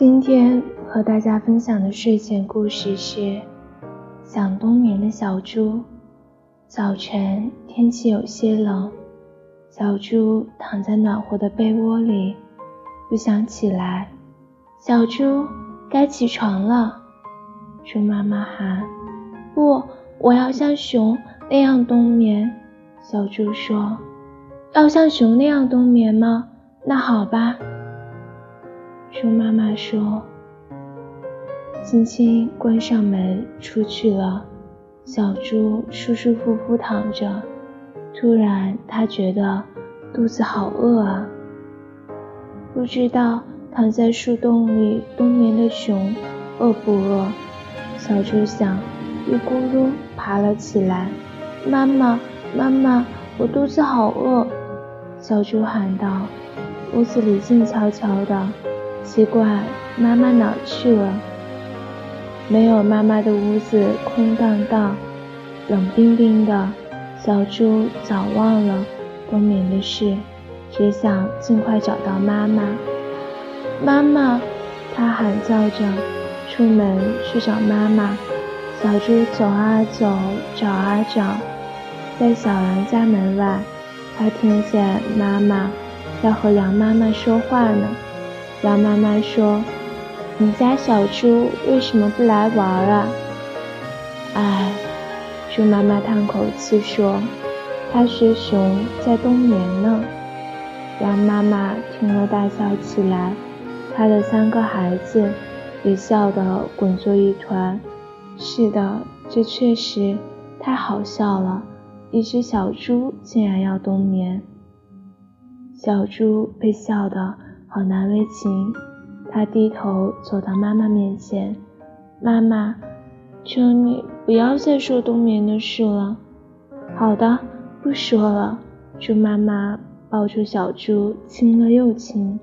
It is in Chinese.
今天和大家分享的睡前故事是《想冬眠的小猪》。早晨天气有些冷，小猪躺在暖和的被窝里，不想起来。小猪，该起床了！猪妈妈喊：“不，我要像熊那样冬眠。”小猪说：“要像熊那样冬眠吗？那好吧。”猪妈妈说：“轻轻关上门，出去了。”小猪舒舒服服躺着，突然它觉得肚子好饿啊！不知道躺在树洞里冬眠的熊饿不饿？小猪想，一咕噜爬了起来。妈妈，妈妈，我肚子好饿！小猪喊道。屋子里静悄悄的。奇怪，妈妈哪去了？没有妈妈的屋子空荡荡、冷冰冰的。小猪早忘了冬眠的事，只想尽快找到妈妈。妈妈，它喊叫着，出门去找妈妈。小猪走啊走，找啊找，在小羊家门外，它听见妈妈要和羊妈妈说话呢。羊妈妈说：“你家小猪为什么不来玩啊？”唉，猪妈妈叹口气说：“它学熊在冬眠呢。”羊妈妈听了大笑起来，它的三个孩子也笑得滚作一团。是的，这确实太好笑了，一只小猪竟然要冬眠。小猪被笑得。好难为情，他低头走到妈妈面前：“妈妈，求你不要再说冬眠的事了。”“好的，不说了。”猪妈妈抱住小猪，亲了又亲。